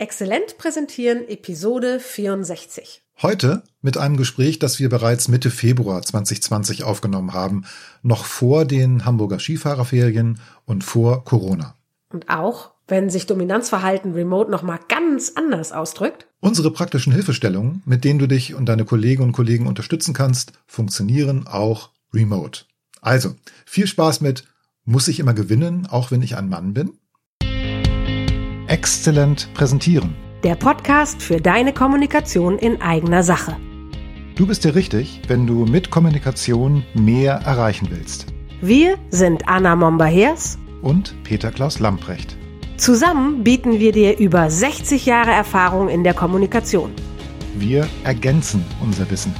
Exzellent präsentieren Episode 64. Heute mit einem Gespräch, das wir bereits Mitte Februar 2020 aufgenommen haben, noch vor den Hamburger Skifahrerferien und vor Corona. Und auch, wenn sich Dominanzverhalten remote nochmal ganz anders ausdrückt. Unsere praktischen Hilfestellungen, mit denen du dich und deine Kolleginnen und Kollegen unterstützen kannst, funktionieren auch remote. Also, viel Spaß mit Muss ich immer gewinnen, auch wenn ich ein Mann bin? Exzellent präsentieren. Der Podcast für deine Kommunikation in eigener Sache. Du bist dir richtig, wenn du mit Kommunikation mehr erreichen willst. Wir sind Anna Momba-Hers Und Peter Klaus Lamprecht. Zusammen bieten wir dir über 60 Jahre Erfahrung in der Kommunikation. Wir ergänzen unser Wissen.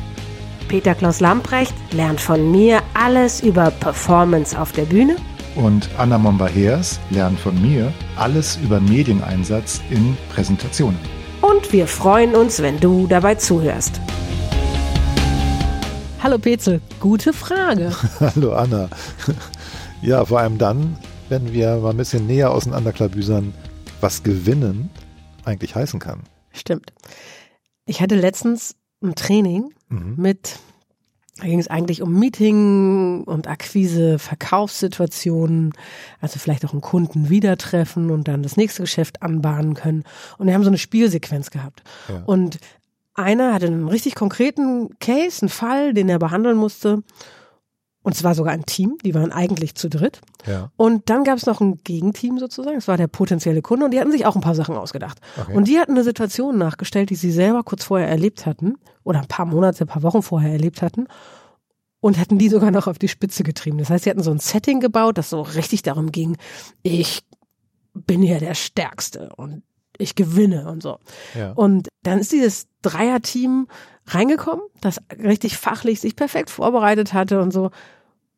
Peter Klaus Lamprecht lernt von mir alles über Performance auf der Bühne Und Anna Momba-Hers lernt von mir alles über Medieneinsatz in Präsentationen. und wir freuen uns, wenn du dabei zuhörst. Hallo Petzel, gute Frage. Hallo Anna. Ja, vor allem dann, wenn wir mal ein bisschen näher auseinanderklabüsern, was gewinnen eigentlich heißen kann. Stimmt. Ich hatte letztens ein Training Mhm. mit, da ging es eigentlich um Meeting und Akquise, Verkaufssituationen, also vielleicht auch einen Kunden wieder treffen und dann das nächste Geschäft anbahnen können. Und wir haben so eine Spielsequenz gehabt. Ja. Und einer hatte einen richtig konkreten Case, einen Fall, den er behandeln musste. Und es war sogar ein Team, die waren eigentlich zu dritt. Ja. Und dann gab es noch ein Gegenteam sozusagen, das war der potenzielle Kunde und die hatten sich auch ein paar Sachen ausgedacht. Okay. Und die hatten eine Situation nachgestellt, die sie selber kurz vorher erlebt hatten oder ein paar Monate, ein paar Wochen vorher erlebt hatten und hatten die sogar noch auf die Spitze getrieben. Das heißt, sie hatten so ein Setting gebaut, das so richtig darum ging, ich bin hier der Stärkste und ich gewinne und so. Ja. Und dann ist dieses Dreierteam reingekommen, das richtig fachlich sich perfekt vorbereitet hatte und so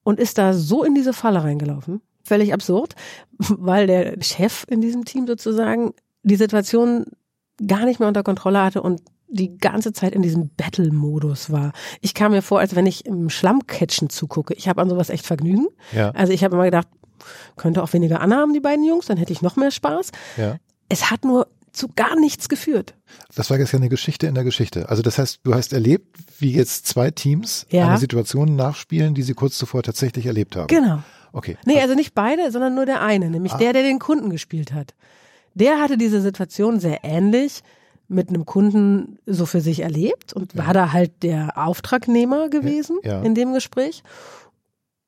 und ist da so in diese Falle reingelaufen. Völlig absurd, weil der Chef in diesem Team sozusagen die Situation gar nicht mehr unter Kontrolle hatte und die ganze Zeit in diesem Battle-Modus war. Ich kam mir vor, als wenn ich im Schlammcatchen zugucke. Ich habe an sowas echt Vergnügen. Ja. Also ich habe immer gedacht, könnte auch weniger anhaben, die beiden Jungs, dann hätte ich noch mehr Spaß. ja. Es hat nur zu gar nichts geführt. Das war jetzt ja eine Geschichte in der Geschichte. Also das heißt, du hast erlebt, wie jetzt zwei Teams Ja. eine Situation nachspielen, die sie kurz zuvor tatsächlich erlebt haben. Genau. Okay. Nee, also nicht beide, sondern nur der eine, nämlich Ah. der, der den Kunden gespielt hat. Der hatte diese Situation sehr ähnlich mit einem Kunden so für sich erlebt und war da halt der Auftragnehmer gewesen Ja. in dem Gespräch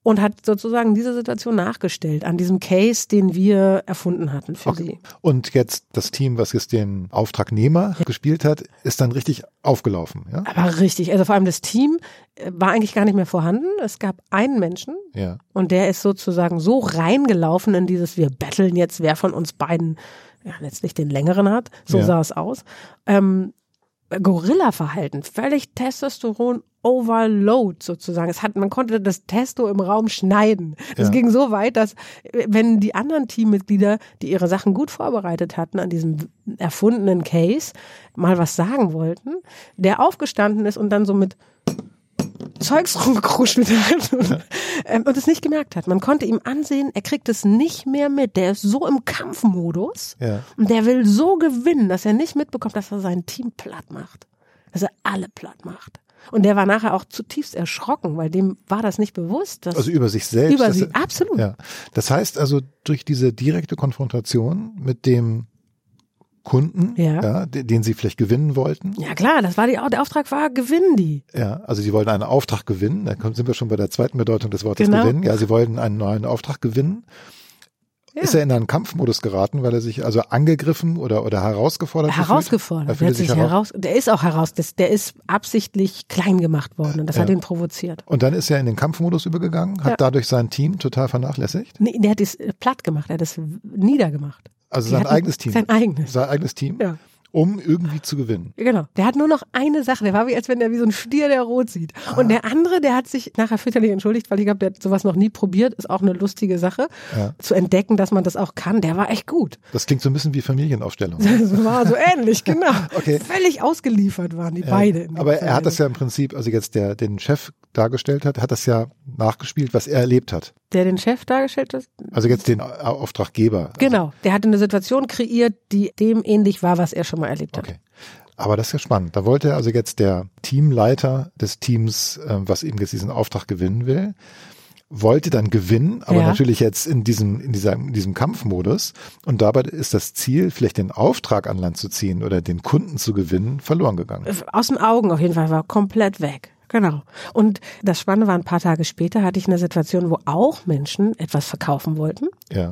und hat sozusagen diese Situation nachgestellt an diesem Case, den wir erfunden hatten für Okay. sie. Und jetzt das Team, was jetzt den Auftragnehmer gespielt hat, ist dann richtig aufgelaufen. Ja. Aber richtig, also vor allem das Team äh, war eigentlich gar nicht mehr vorhanden. Es gab einen Menschen, Ja. Und der ist sozusagen so reingelaufen in dieses, wir betteln jetzt, wer von uns beiden ja, letztlich den längeren hat. So Ja. sah es aus. Ähm, Gorilla-Verhalten, völlig Testosteron Overload sozusagen. Es hat, man konnte das Testo im Raum schneiden. Es Ja. ging so weit, dass wenn die anderen Teammitglieder, die ihre Sachen gut vorbereitet hatten an diesem erfundenen Case, mal was sagen wollten, der aufgestanden ist und dann so mit Zeugs rumgekruschelt hat und, ähm, und es nicht gemerkt hat. Man konnte ihm ansehen, er kriegt es nicht mehr mit. Der ist so im Kampfmodus Ja. und der will so gewinnen, dass er nicht mitbekommt, dass er sein Team platt macht. Dass er alle platt macht. Und der war nachher auch zutiefst erschrocken, weil dem war das nicht bewusst. Dass Also über sich selbst. über sie, absolut. Ja. Das heißt also, durch diese direkte Konfrontation mit dem Kunden, Ja. de- den sie vielleicht gewinnen wollten. Ja klar, das war die, der Auftrag war, gewinnen die. Ja, also sie wollten einen Auftrag gewinnen. Da sind wir schon bei der zweiten Bedeutung des Wortes Genau. gewinnen. Ja, sie wollten einen neuen Auftrag gewinnen. Ja. Ist er in einen Kampfmodus geraten, weil er sich also angegriffen oder, oder herausgefordert gefühlt? herausgefordert. Er hat sich heraus- heraus, der ist auch heraus, der ist absichtlich klein gemacht worden und das hat Ja. ihn provoziert. Und dann ist er in den Kampfmodus übergegangen, hat Ja. dadurch sein Team total vernachlässigt. Nee, der hat es platt gemacht, er hat es niedergemacht. Also sein eigenes Team. Sein eigenes. Sein eigenes Team. Ja. Um irgendwie zu gewinnen. Genau. Der hat nur noch eine Sache. Der war wie, als wenn er wie so ein Stier, der rot sieht. Ah. Und der andere, der hat sich nachher fürchterlich entschuldigt, weil ich glaube, der hat sowas noch nie probiert. Ist auch eine lustige Sache, ja. zu entdecken, dass man das auch kann. Der war echt gut. Das klingt so ein bisschen wie Familienaufstellung. Das war so ähnlich, genau. okay. Völlig ausgeliefert waren die ja. beide. Aber er hat das ja im Prinzip, also jetzt der den Chef dargestellt hat, hat das ja nachgespielt, was er erlebt hat. Der den Chef dargestellt hat? Also jetzt den Auftraggeber. Genau. Der hatte eine Situation kreiert, die dem ähnlich war, was er schon mal erlebt hat. Okay. Aber das ist ja spannend. Da wollte also jetzt der Teamleiter des Teams, äh, was eben jetzt diesen Auftrag gewinnen will, wollte dann gewinnen, aber ja. natürlich jetzt in diesem, in dieser, in diesem Kampfmodus. Und dabei ist das Ziel, vielleicht den Auftrag an Land zu ziehen oder den Kunden zu gewinnen, verloren gegangen. Aus den Augen auf jeden Fall, war komplett weg. Genau. Und das Spannende war, ein paar Tage später hatte ich eine Situation, wo auch Menschen etwas verkaufen wollten. Ja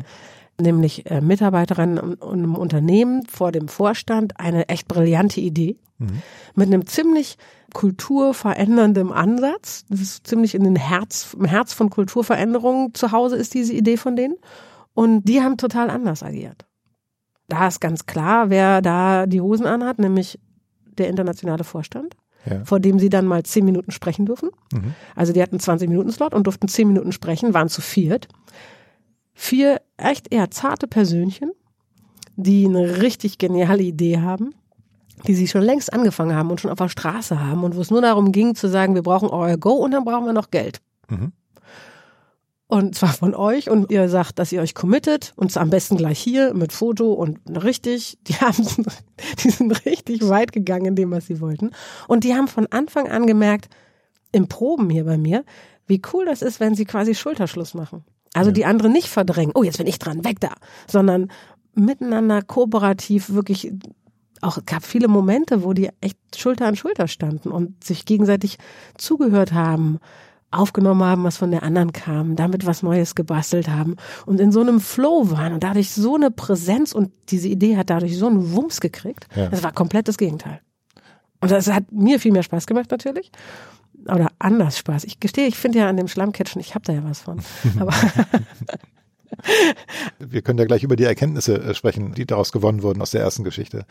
nämlich äh, Mitarbeiterinnen im Unternehmen vor dem Vorstand eine echt brillante Idee mhm. mit einem ziemlich kulturveränderndem Ansatz. Das ist ziemlich in den Herz, im Herz von Kulturveränderungen zu Hause ist diese Idee von denen. Und die haben total anders agiert. Da ist ganz klar, wer da die Hosen anhat, nämlich der internationale Vorstand. Ja. vor dem sie dann mal zehn Minuten sprechen dürfen. Mhm. Also die hatten 20 Minuten Slot und durften zehn Minuten sprechen, waren zu viert vier echt eher zarte Persönchen, die eine richtig geniale Idee haben, die sie schon längst angefangen haben und schon auf der Straße haben und wo es nur darum ging zu sagen, wir brauchen euer Go und dann brauchen wir noch Geld. Mhm. Und zwar von euch und ihr sagt, dass ihr euch committet und am besten gleich hier mit Foto und richtig, die haben, die sind richtig weit gegangen in dem, was sie wollten. Und die haben von Anfang an gemerkt, im Proben hier bei mir, wie cool das ist, wenn sie quasi Schulterschluss machen. Also ja. die anderen nicht verdrängen, oh, jetzt bin ich dran, weg da, sondern miteinander kooperativ wirklich auch es gab viele Momente, wo die echt Schulter an Schulter standen und sich gegenseitig zugehört haben, aufgenommen haben, was von der anderen kam, damit was Neues gebastelt haben und in so einem Flow waren und dadurch so eine Präsenz und diese Idee hat dadurch so einen Wumms gekriegt. Ja. Das war komplett das Gegenteil. Und das hat mir viel mehr Spaß gemacht natürlich oder anders Spaß. Ich gestehe, ich finde ja an dem Schlammcatchen, ich habe da ja was von. Aber Wir können ja gleich über die Erkenntnisse äh, sprechen, die daraus gewonnen wurden aus der ersten Geschichte.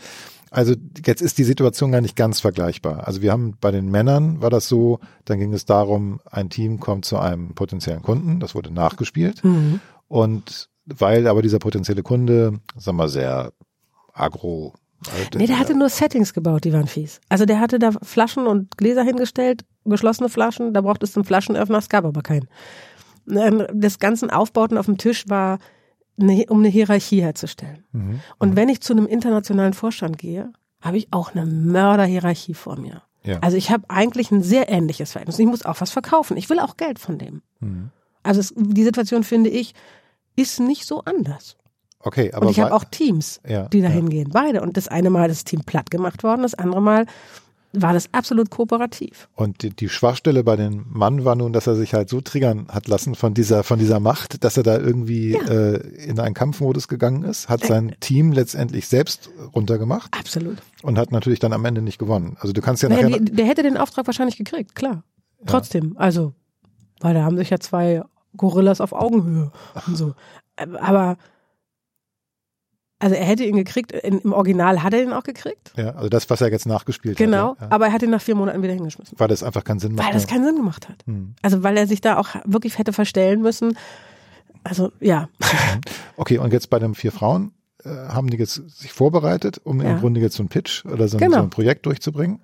Also jetzt ist die Situation gar nicht ganz vergleichbar. Also wir haben bei den Männern war das so, dann ging es darum, ein Team kommt zu einem potenziellen Kunden, das wurde nachgespielt. Mhm. Und weil aber dieser potenzielle Kunde, sagen wir, sehr agro Nee, der hatte nur Settings gebaut, die waren fies. Also der hatte da Flaschen und Gläser hingestellt, geschlossene Flaschen, da braucht es einen Flaschenöffner, es gab aber keinen. Ähm, das ganze Aufbauten auf dem Tisch war, eine, um eine Hierarchie herzustellen. Mhm. Und wenn ich zu einem internationalen Vorstand gehe, habe ich auch eine Mörderhierarchie vor mir. Ja. Also ich habe eigentlich ein sehr ähnliches Verhältnis. Ich muss auch was verkaufen. Ich will auch Geld von dem. Mhm. Also es, die Situation finde ich ist nicht so anders. Okay, aber und ich habe auch Teams, ja, die da hingehen, ja. beide. Und das eine Mal das Team platt gemacht worden, das andere Mal war das absolut kooperativ. Und die, die, Schwachstelle bei dem Mann war nun, dass er sich halt so triggern hat lassen von dieser von dieser Macht, dass er da irgendwie ja. äh, in einen Kampfmodus gegangen ist, hat sein äh, Team letztendlich selbst runtergemacht. Absolut. Und hat natürlich dann am Ende nicht gewonnen. Also du kannst ja naja, nachher. Die, der hätte den Auftrag wahrscheinlich gekriegt, klar. Trotzdem, also, weil da haben sich ja zwei Gorillas auf Augenhöhe und so. Aber also er hätte ihn gekriegt, in, im Original hat er ihn auch gekriegt. Ja, also das, was er jetzt nachgespielt genau, hat. Genau, ja. aber er hat ihn nach vier Monaten wieder hingeschmissen. Weil das einfach keinen Sinn macht. Weil das keinen Sinn gemacht hat. Hm. Also weil er sich da auch wirklich hätte verstellen müssen. Also ja. Okay, und jetzt bei den vier Frauen äh, haben die jetzt sich vorbereitet, um ja. im Grunde jetzt so ein Pitch oder so, genau. so ein Projekt durchzubringen.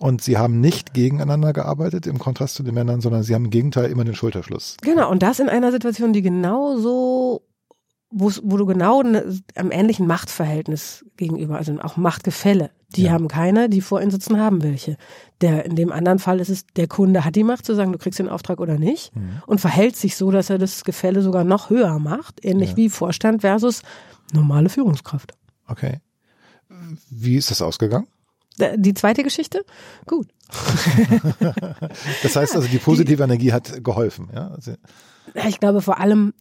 Und sie haben nicht gegeneinander gearbeitet im Kontrast zu den Männern, sondern sie haben im Gegenteil immer den Schulterschluss. Genau, und das in einer Situation, die genauso wo du genau ne, am ähnlichen Machtverhältnis gegenüber, also auch Machtgefälle, die ja. haben keine, die vor ihnen sitzen haben welche. Der, in dem anderen Fall ist es, der Kunde hat die Macht zu sagen, du kriegst den Auftrag oder nicht mhm. und verhält sich so, dass er das Gefälle sogar noch höher macht, ähnlich ja. wie Vorstand versus normale Führungskraft. Okay. Wie ist das ausgegangen? Die zweite Geschichte? Gut. das heißt also, die positive Energie hat geholfen, ja? Also ich glaube vor allem,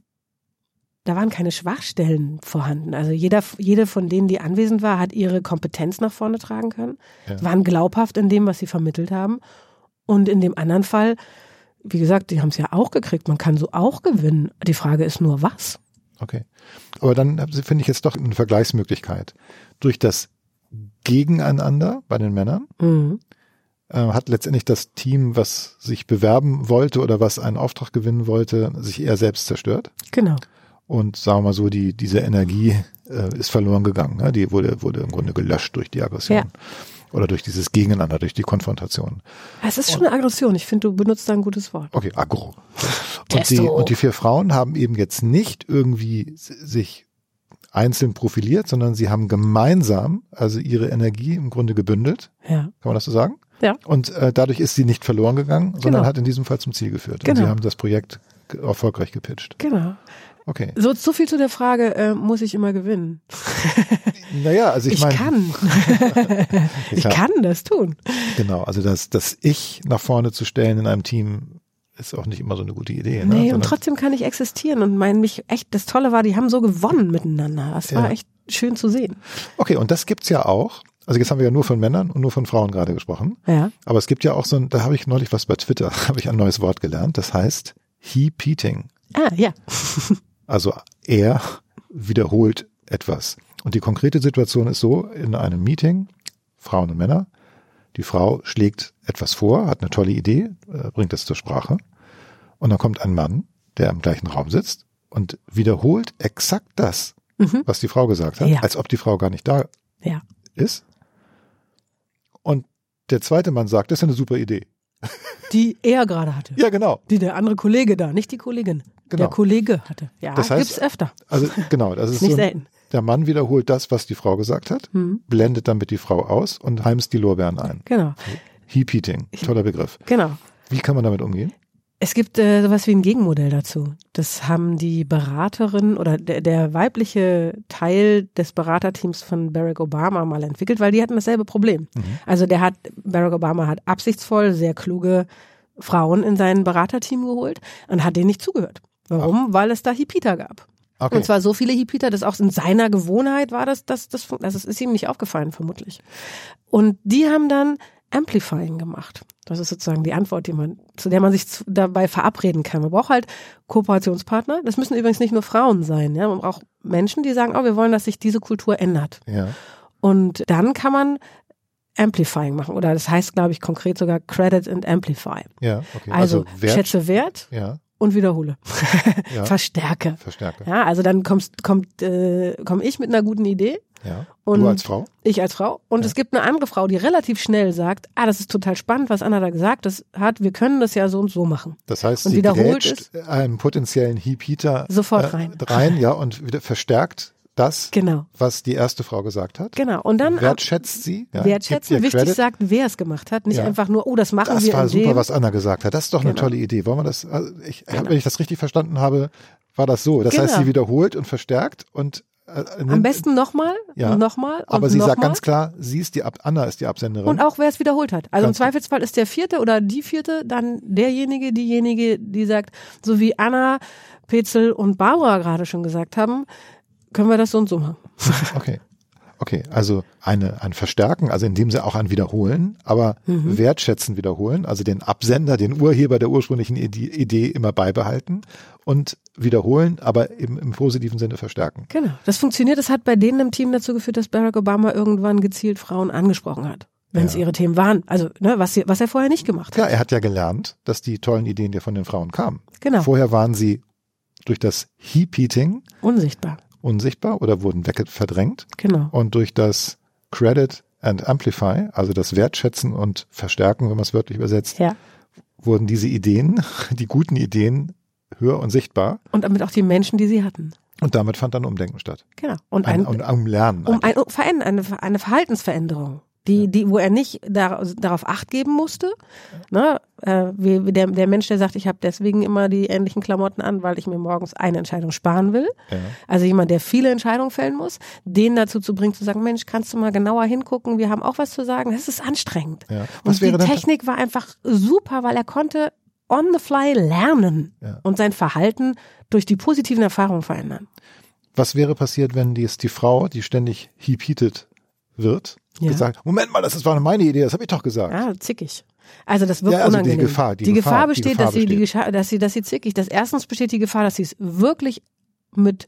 da waren keine Schwachstellen vorhanden. Also jeder, jede von denen, die anwesend war, hat ihre Kompetenz nach vorne tragen können, ja. waren glaubhaft in dem, was sie vermittelt haben. Und in dem anderen Fall, wie gesagt, die haben es ja auch gekriegt. Man kann so auch gewinnen. Die Frage ist nur, was? Okay. Aber dann finde ich jetzt doch eine Vergleichsmöglichkeit. Durch das gegeneinander bei den Männern. Mhm. Äh, hat letztendlich das Team, was sich bewerben wollte oder was einen Auftrag gewinnen wollte, sich eher selbst zerstört. Genau. Und sagen wir mal so, die, diese Energie äh, ist verloren gegangen. Ne? Die wurde, wurde im Grunde gelöscht durch die Aggression. Ja. Oder durch dieses Gegeneinander, durch die Konfrontation. Es ist schon eine Aggression. Ich finde, du benutzt da ein gutes Wort. Okay, aggro. Und die, und die vier Frauen haben eben jetzt nicht irgendwie sich einzeln profiliert, sondern sie haben gemeinsam, also ihre Energie im Grunde gebündelt. Ja. Kann man das so sagen? Ja. Und äh, dadurch ist sie nicht verloren gegangen, sondern Genau. hat in diesem Fall zum Ziel geführt. Und Genau. sie haben das Projekt erfolgreich gepitcht. Genau. Okay. So, so viel zu der Frage, äh, muss ich immer gewinnen? Naja, also ich, Ich meine. kann. ich kann das tun. Genau, also das, das Ich nach vorne zu stellen in einem Team ist auch nicht immer so eine gute Idee. Ne? Nee, und Sondern- trotzdem kann ich existieren und mein mich echt, das Tolle war, die haben so gewonnen miteinander. Das war Ja. echt schön zu sehen. Okay, und das gibt's ja auch. Also jetzt haben wir ja nur von Männern und nur von Frauen gerade gesprochen. Ja. Aber es gibt ja auch so ein, da habe ich neulich was bei Twitter, habe ich ein neues Wort gelernt, das heißt He-Peating. Ah, ja. Also er wiederholt etwas. Und die konkrete Situation ist so, in einem Meeting, Frauen und Männer, die Frau schlägt etwas vor, hat eine tolle Idee, äh, bringt es zur Sprache. Und dann kommt ein Mann, der im gleichen Raum sitzt und wiederholt exakt das, Mhm. was die Frau gesagt hat, Ja. als ob die Frau gar nicht da Ja. ist. Und der zweite Mann sagt, das ist eine super Idee. Die er gerade hatte. Ja, genau. Die der andere Kollege da, nicht die Kollegin. Genau. Der Kollege hatte. Ja, Das heißt- gibt's öfter. Also genau, das ist Nicht so, selten. der Mann wiederholt das, was die Frau gesagt hat, Mhm. blendet damit die Frau aus und heimst die Lorbeeren ein. Genau. Heap-Eating, toller Begriff. Genau. Wie kann man damit umgehen? Es gibt äh, sowas wie ein Gegenmodell dazu. Das haben die Beraterin oder der, der weibliche Teil des Beraterteams von Barack Obama mal entwickelt, weil die hatten dasselbe Problem. Mhm. Also der hat, Barack Obama hat absichtsvoll sehr kluge Frauen in sein Beraterteam geholt und hat denen nicht zugehört. Warum? Weil es da Hippiter gab. Okay. Und zwar so viele Hippiter, dass auch in seiner Gewohnheit war das, das, das, das ist ihm nicht aufgefallen, vermutlich. Und die haben dann Amplifying gemacht. Das ist sozusagen die Antwort, die man, zu der man sich zu, dabei verabreden kann. Man braucht halt Kooperationspartner. Das müssen übrigens nicht nur Frauen sein. Ja? Man braucht Menschen, die sagen, oh, wir wollen, dass sich diese Kultur ändert. ja. Und dann kann man Amplifying machen. Oder das heißt, glaube ich, konkret sogar Credit and Amplify. Ja, okay. Also, Wert, schätze Wert ja, und wiederhole. ja, Verstärke. Verstärke. Ja, also dann kommst, kommt, äh, komme ich mit einer guten Idee, Ja. Und- du als Frau? ich als Frau, und es gibt eine andere Frau, die relativ schnell sagt, ah, das ist total spannend, was Anna da gesagt hat, wir können das ja so und so machen. Das heißt, Und sie wiederholt grätscht einem potenziellen Heap-Eater Sofort rein. rein, ja, und wieder verstärkt das, Genau, was die erste Frau gesagt hat. genau. Und dann Wertschätzt sie. Ja, wertschätzen, ihr wichtig Credit. sagt, wer es gemacht hat, nicht Ja. einfach nur, oh, das machen Das wir war in super, dem. was Anna gesagt hat. Das ist doch eine Genau. tolle Idee. Wollen wir das? Also ich, Genau. wenn ich das richtig verstanden habe, war das so. Das heißt, Genau. sie wiederholt und verstärkt und äh, Am nimmt- besten nochmal Ja. nochmal Aber sie nochmal. sagt ganz klar, sie ist die Ab Anna ist die Absenderin. Und auch wer es wiederholt hat. Also im Ganz- Zweifelsfall ist der vierte oder die vierte dann derjenige, diejenige, die sagt, so wie Anna, Petzel und Barbara gerade schon gesagt haben, können wir das so und so machen. Okay. Okay, also eine, ein Verstärken, also in dem sie auch ein Wiederholen, aber Mhm. wertschätzen wiederholen, also den Absender, den Urheber der ursprünglichen Idee, immer beibehalten und wiederholen, aber im, im positiven Sinne verstärken. Genau. Das funktioniert. Das hat bei denen im Team dazu geführt, dass Barack Obama irgendwann gezielt Frauen angesprochen hat, wenn es Ja. ihre Themen waren. Also, ne, was, sie, was er vorher nicht gemacht hat. Ja, er hat ja gelernt, dass die tollen Ideen ja von den Frauen kamen. Genau. Vorher waren sie durch das Heap-Eating Unsichtbar. Unsichtbar oder wurden weg verdrängt Genau. und durch das Credit and Amplify, also das Wertschätzen und Verstärken, wenn man es wörtlich übersetzt, Ja. wurden diese Ideen, die guten Ideen, höher und sichtbar Und damit auch die Menschen, die sie hatten. und damit fand dann Umdenken statt. Genau. Und Ein, ein, und um Lernen. um ein, eine Verhaltensveränderung, die, die, wo er nicht dar, darauf Acht geben musste. Ne? Äh, wie, wie der, der Mensch, der sagt, ich habe deswegen immer die ähnlichen Klamotten an, weil ich mir morgens eine Entscheidung sparen will. Ja. Also jemand, der viele Entscheidungen fällen muss, den dazu zu bringen, zu sagen, Mensch, kannst du mal genauer hingucken, wir haben auch was zu sagen. Das ist anstrengend. Ja. Und wäre die Technik war einfach super, weil er konnte on the fly lernen Ja. und sein Verhalten durch die positiven Erfahrungen verändern. Was wäre passiert, wenn dies die Frau, die ständig heap-heated wird, Ja. gesagt, Moment mal, das war meine Idee, das habe ich doch gesagt. Ja, zickig. Also das wirkt Ja, also die unangenehm. Gefahr, die die Gefahr, Gefahr die besteht, Gefahr dass sie die besteht. Dass sie dass sie zickig. Das erstens besteht die Gefahr, dass sie es wirklich mit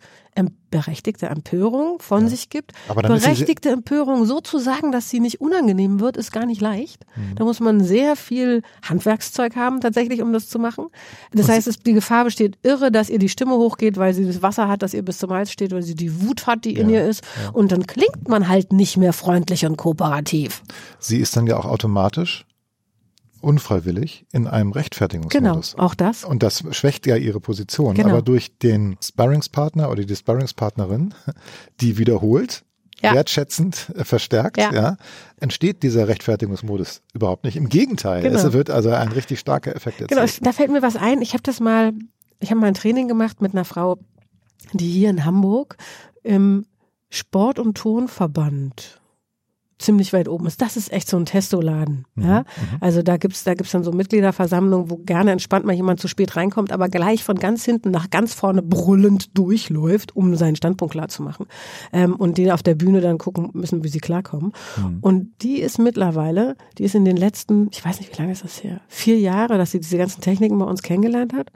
berechtigter Empörung von Ja. sich gibt. Aber Berechtigte Empörung so zu sagen, dass sie nicht unangenehm wird, ist gar nicht leicht. Mhm. Da muss man sehr viel Handwerkszeug haben, tatsächlich, um das zu machen. Das heißt, es, die Gefahr besteht irre, dass ihr die Stimme hochgeht, weil sie das Wasser hat, das ihr bis zum Hals steht, weil sie die Wut hat, die in Ja, ihr ist. Und dann klingt man halt nicht mehr freundlich und kooperativ. Sie ist dann ja auch automatisch unfreiwillig in einem Genau, Rechtfertigungsmodus. auch das. Und das schwächt ja ihre Position. Genau. Aber durch den Sparringspartner oder die Sparringspartnerin, die wiederholt, Ja. wertschätzend äh, verstärkt, ja. Ja. entsteht dieser Rechtfertigungsmodus überhaupt nicht. Im Gegenteil, Genau. es wird also ein richtig starker Effekt Genau, erzielt. ich, da fällt mir was ein. Ich habe das mal, ich habe mal ein Training gemacht mit einer Frau, die hier in Hamburg im Sport- und Tonverband ziemlich weit oben ist. Das ist echt so ein Testoladen. Mhm, Ja? Also da gibt's da gibt's dann so Mitgliederversammlungen, wo gerne entspannt mal jemand zu spät reinkommt, aber gleich von ganz hinten nach ganz vorne brüllend durchläuft, um seinen Standpunkt klar zu machen. Ähm, und die auf der Bühne dann gucken müssen, wie sie klarkommen. Mhm. Und die ist mittlerweile, die ist in den letzten, ich weiß nicht, wie lange ist das her? Vier Jahre, dass sie diese ganzen Techniken bei uns kennengelernt hat.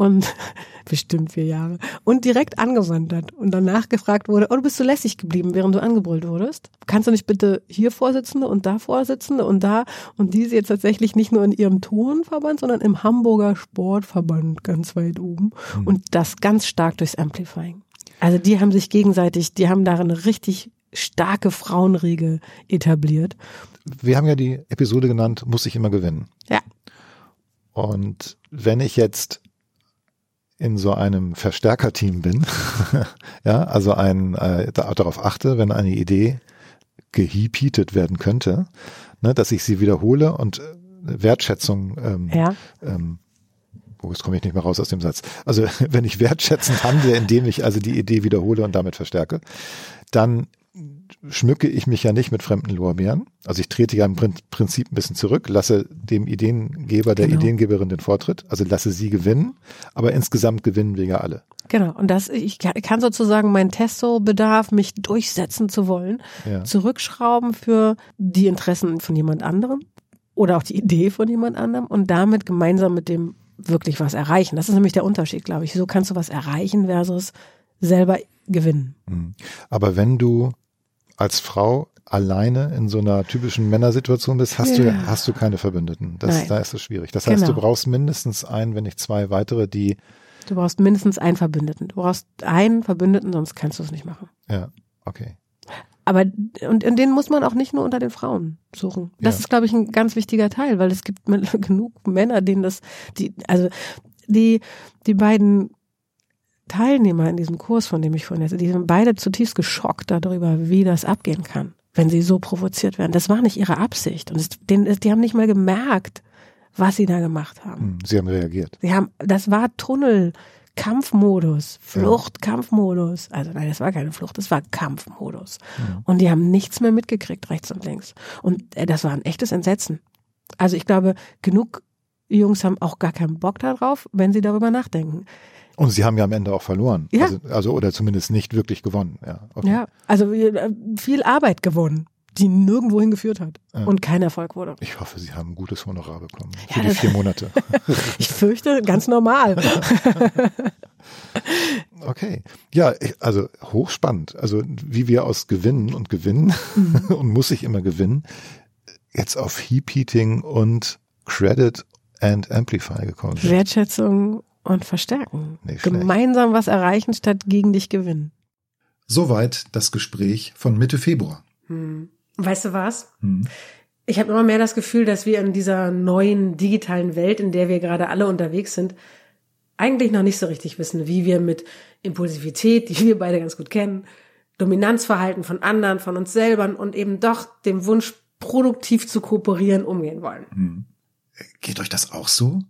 Und bestimmt vier Jahre. Und direkt angewandt hat. Und danach gefragt wurde, oh, du bist so lässig geblieben, während du angebrüllt wurdest. Kannst du nicht bitte hier Vorsitzende und da Vorsitzende und da? Und die ist jetzt tatsächlich nicht nur in ihrem Turnverband, sondern im Hamburger Sportverband ganz weit oben. Und das ganz stark durchs Amplifying. Also die haben sich gegenseitig, die haben darin eine richtig starke Frauenriege etabliert. Wir haben ja die Episode genannt, muss ich immer gewinnen. Ja. Und wenn ich jetzt in so einem Verstärkerteam bin, ja, also ein äh, da, darauf achte, wenn eine Idee gehiepitet werden könnte, ne, dass ich sie wiederhole und äh, Wertschätzung ähm, Ja. ähm, oh, jetzt komme ich nicht mehr raus aus dem Satz. Also wenn ich wertschätzend handle, indem ich also die Idee wiederhole und damit verstärke, dann schmücke ich mich ja nicht mit fremden Lorbeeren. Also ich trete ja im Prin- Prinzip ein bisschen zurück, lasse dem Ideengeber, der Genau. Ideengeberin den Vortritt, also lasse sie gewinnen, aber insgesamt gewinnen wir ja alle. Genau. Und das, ich kann kann sozusagen meinen Testo-Bedarf, mich durchsetzen zu wollen, Ja. zurückschrauben für die Interessen von jemand anderem oder auch die Idee von jemand anderem und damit gemeinsam mit dem wirklich was erreichen. Das ist nämlich der Unterschied, glaube ich. So kannst du was erreichen versus selber gewinnen. Mhm. Aber wenn du als Frau alleine in so einer typischen Männersituation bist, hast Ja. du hast du keine Verbündeten. Das, Nein. da ist es schwierig. Das heißt, Genau. du brauchst mindestens ein, wenn nicht zwei weitere, die Du brauchst mindestens einen Verbündeten. Du brauchst einen Verbündeten, sonst kannst du es nicht machen. ja, okay. Aber und, und den muss man auch nicht nur unter den Frauen suchen. Das Ja. ist, glaube ich, ein ganz wichtiger Teil, weil es gibt genug Männer, denen das, die, also die, die beiden Teilnehmer in diesem Kurs, von dem ich vorhin erzählte, die sind beide zutiefst geschockt darüber, wie das abgehen kann, wenn sie so provoziert werden. Das war nicht ihre Absicht. Und es, den, die haben nicht mal gemerkt, was sie da gemacht haben. Hm, Sie haben reagiert. Sie haben, das war Tunnel, Kampfmodus, Flucht, Kampfmodus. Also nein, das war keine Flucht, das war Kampfmodus. Und die haben nichts mehr mitgekriegt, rechts und links. Und äh, das war ein echtes Entsetzen. Also ich glaube, genug Jungs haben auch gar keinen Bock darauf, wenn sie darüber nachdenken. Und sie haben ja am Ende auch verloren. Ja. Also, also oder zumindest nicht wirklich gewonnen. Ja, okay. Ja, also äh, viel Arbeit gewonnen, die nirgendwo hingeführt hat Ja. und kein Erfolg wurde. Ich hoffe, Sie haben ein gutes Honorar bekommen für Ja, die vier Monate. Ich fürchte, ganz normal. Okay. Ja, also hochspannend. Also wie wir aus Gewinnen und Gewinnen Mhm. und muss ich immer gewinnen, jetzt auf Heap Heating und Credit and Amplify gekommen sind. Wertschätzung und Verstärken. Nicht schlecht. Gemeinsam was erreichen, statt gegen dich gewinnen. Soweit das Gespräch von Mitte Februar. Weißt du was? Hm. Ich habe immer mehr das Gefühl, dass wir in dieser neuen digitalen Welt, in der wir gerade alle unterwegs sind, eigentlich noch nicht so richtig wissen, wie wir mit Impulsivität, die wir beide ganz gut kennen, Dominanzverhalten von anderen, von uns selber und eben doch dem Wunsch, produktiv zu kooperieren, umgehen wollen. Geht euch das auch so?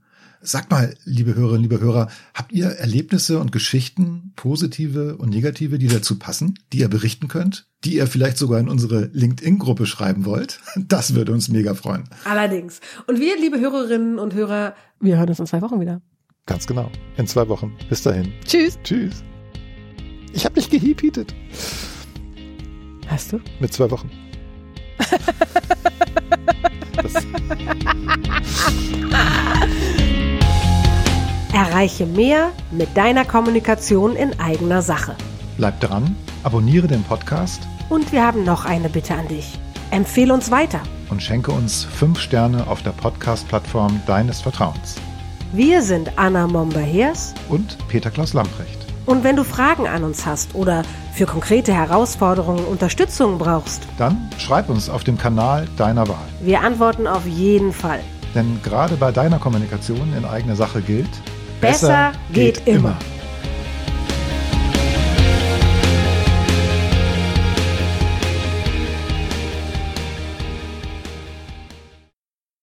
Sagt mal, liebe Hörerinnen, liebe Hörer, habt ihr Erlebnisse und Geschichten, positive und negative, die dazu passen, die ihr berichten könnt, die ihr vielleicht sogar in unsere LinkedIn-Gruppe schreiben wollt? Das würde uns mega freuen. Allerdings. Und wir, liebe Hörerinnen und Hörer, wir hören uns in zwei Wochen wieder. Ganz genau. In zwei Wochen. Bis dahin. Tschüss. Tschüss. Ich habe dich gehiepitet. Hast du? Mit zwei Wochen. das Erreiche mehr mit deiner Kommunikation in eigener Sache. Bleib dran, abonniere den Podcast Und wir haben noch eine Bitte an dich. Empfehle uns weiter. und schenke uns fünf Sterne auf der Podcast-Plattform deines Vertrauens. Wir sind Anna Momber-Hers Und Peter Klaus Lamprecht. und wenn du Fragen an uns hast oder für konkrete Herausforderungen Unterstützung brauchst, Dann schreib uns auf dem Kanal deiner Wahl. wir antworten auf jeden Fall. Denn gerade bei deiner Kommunikation in eigener Sache gilt, Besser geht immer.